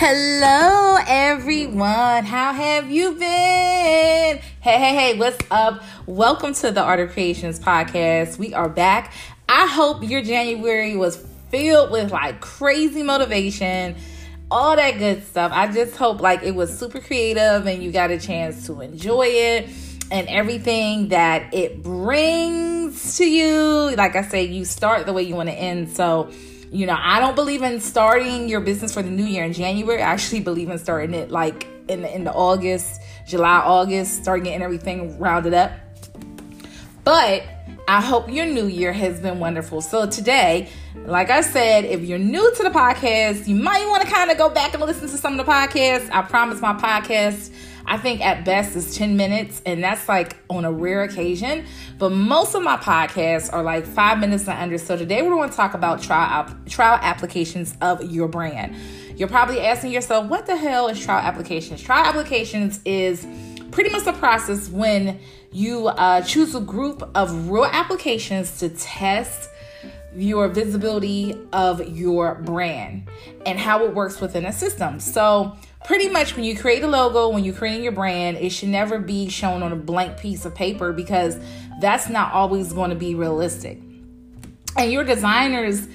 Hello, everyone. How have you been? Hey, hey, hey, what's up? Welcome to the Art of Kreations podcast. We are back. I hope your January was filled with like crazy motivation, all that good stuff. I just hope like it was super creative and you got a chance to enjoy it and everything that it brings to you. Like I say, you start the way you want to end. So, you know, I don't believe in starting your business for the new year in January. I actually believe in starting it like in the, in the August, July, August, starting getting everything rounded up. But I hope your new year has been wonderful. So today, like I said, if you're new to the podcast, you might want to kind of go back and listen to some of the podcasts. I promise my podcast I think at best is 10 minutes, and that's like on a rare occasion. But most of my podcasts are like five minutes and under. So today we're going to talk about trial, trial applications of your brand. You're probably asking yourself, what the hell is trial applications? Trial applications is pretty much the process when you uh, choose a group of real applications to test your visibility of your brand and how it works within a system. So, pretty much when you create a logo, when you're creating your brand, it should never be shown on a blank piece of paper because that's not always going to be realistic. And your designers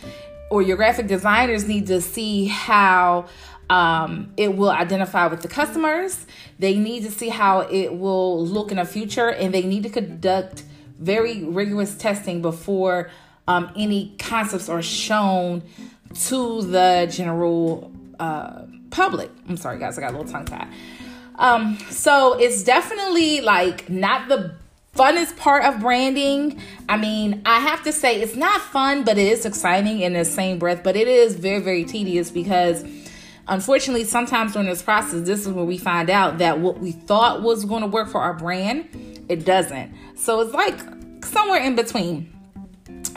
or your graphic designers need to see how um, it will identify with the customers. They need to see how it will look in the future, and they need to conduct very rigorous testing before um, any concepts are shown to the general uh, public. I'm sorry, guys, I got a little tongue tied. Um, so it's definitely like not the funnest part of branding. I mean, I have to say it's not fun, but it is exciting in the same breath, but it is very, very tedious because unfortunately, sometimes during this process, this is where we find out that what we thought was going to work for our brand, it doesn't. So it's like somewhere in between.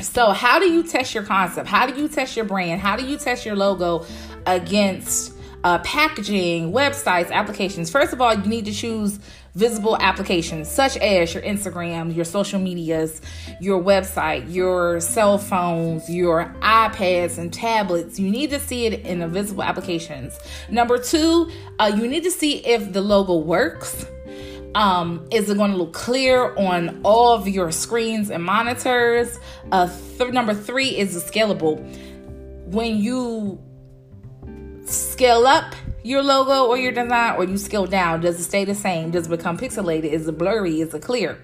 So, how do you test your concept? How do you test your brand? How do you test your logo against uh, packaging, websites, applications? First of all, you need to choose visible applications such as your Instagram, your social medias, your website, your cell phones, your iPads and tablets. You need to see it in the visible applications. Number two, uh, you need to see if the logo works. Um, is it going to look clear on all of your screens and monitors? Uh, th- number three is scalable. When you scale up your logo or your design, or you scale down, does it stay the same? Does it become pixelated? Is it blurry? Is it clear?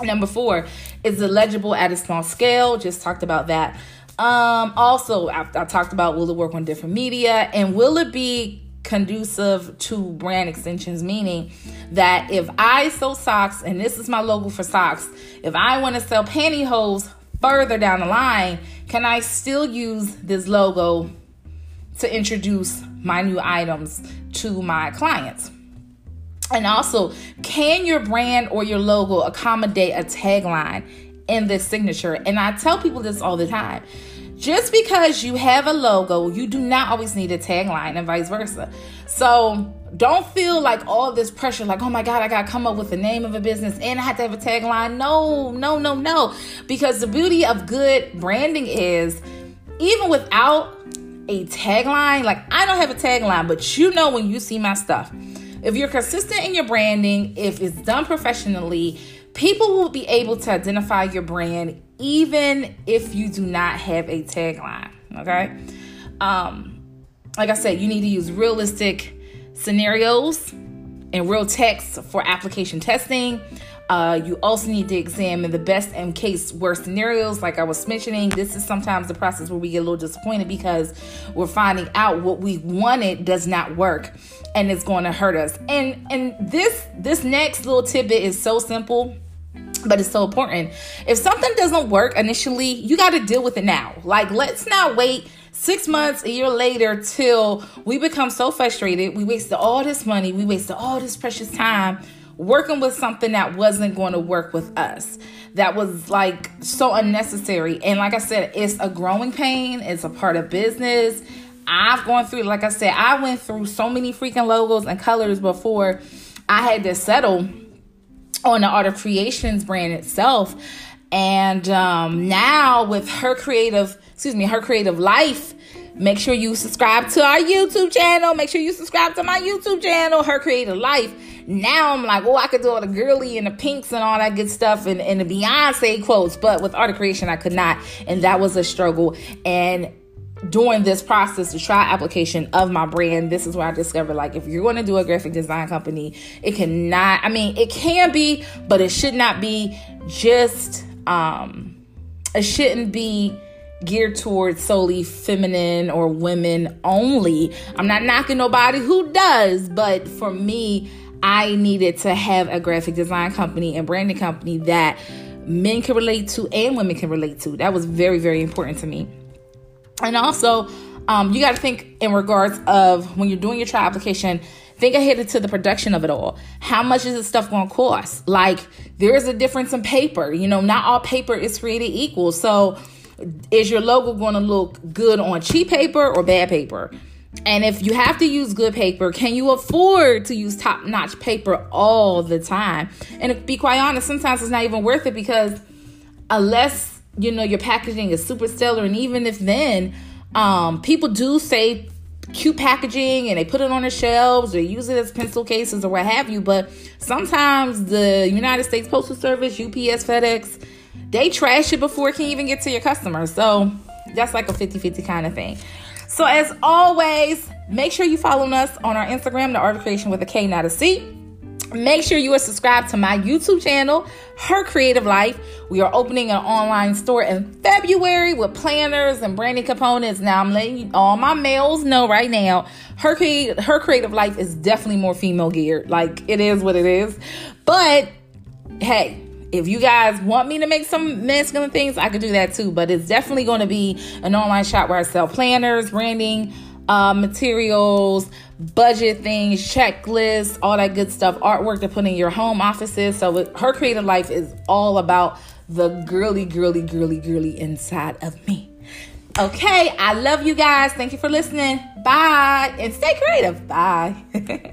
Number four is it legible at a small scale? Just talked about that. Um, also, I, I talked about will it work on different media and will it be conducive to brand extensions, meaning that if I sell socks and this is my logo for socks, if I want to sell pantyhose further down the line, can I still use this logo to introduce my new items to my clients? And also, can your brand or your logo accommodate a tagline in this signature? And I tell people this all the time just because you have a logo, you do not always need a tagline and vice versa. So don't feel like all this pressure, like, oh my God, I got to come up with the name of a business and I have to have a tagline. No, no, no, no. Because the beauty of good branding is even without a tagline, like I don't have a tagline, but you know when you see my stuff. If you're consistent in your branding, if it's done professionally, people will be able to identify your brand even if you do not have a tagline. Okay. Um, like I said, you need to use realistic scenarios and real text for application testing. Uh, you also need to examine the best and case worst scenarios. Like I was mentioning, this is sometimes the process where we get a little disappointed because we're finding out what we wanted does not work and it's going to hurt us. And and this this next little tidbit is so simple but it's so important. If something doesn't work initially, you got to deal with it now. Like, let's not wait six months, a year later, till we become so frustrated. We wasted all this money, we wasted all this precious time working with something that wasn't going to work with us. That was like so unnecessary. And like I said, it's a growing pain, it's a part of business. I've gone through, like I said, I went through so many freaking logos and colors before I had to settle on the Art of Kreations brand itself. And um, now with her creative, excuse me, her creative life Make sure you subscribe to our YouTube channel. Make sure you subscribe to my YouTube channel, Her Creative Life. Now I'm like, oh, I could do all the girly and the pinks and all that good stuff and, and the Beyonce quotes. But with art of kreation, I could not. And that was a struggle. And during this process, the try application of my brand, this is where I discovered like if you're going to do a graphic design company, it cannot, I mean, it can be, but it should not be just, um, it shouldn't be geared towards solely feminine or women only. I'm not knocking nobody who does, but for me, I needed to have a graphic design company and branding company that men can relate to and women can relate to. That was very, very important to me. And also, um, you got to think in regards of when you're doing your trial application, think ahead to the production of it all. How much is this stuff going to cost? Like, there is a difference in paper. You know, not all paper is created equal. So, is your logo going to look good on cheap paper or bad paper? And if you have to use good paper, can you afford to use top notch paper all the time? And be quite honest, sometimes it's not even worth it because unless you know your packaging is super stellar, and even if then, um, people do say cute packaging and they put it on the shelves or use it as pencil cases or what have you. But sometimes the United States Postal Service, UPS, FedEx, they trash it before it can even get to your customers. So that's like a 50 50 kind of thing. So, as always, make sure you follow us on our Instagram, The Art of Kreation with a K, not a C. Make sure you are subscribed to my YouTube channel, Her Creative Life. We are opening an online store in February with planners and branding components. Now, I'm letting all my males know right now, Her, Her Creative Life is definitely more female geared. Like, it is what it is. But, hey, if you guys want me to make some masculine things, I could do that too. But it's definitely going to be an online shop where I sell planners, branding, uh, materials, budget things, checklists, all that good stuff, artwork to put in your home offices. So her creative life is all about the girly, girly, girly, girly inside of me. Okay, I love you guys. Thank you for listening. Bye. And stay creative. Bye.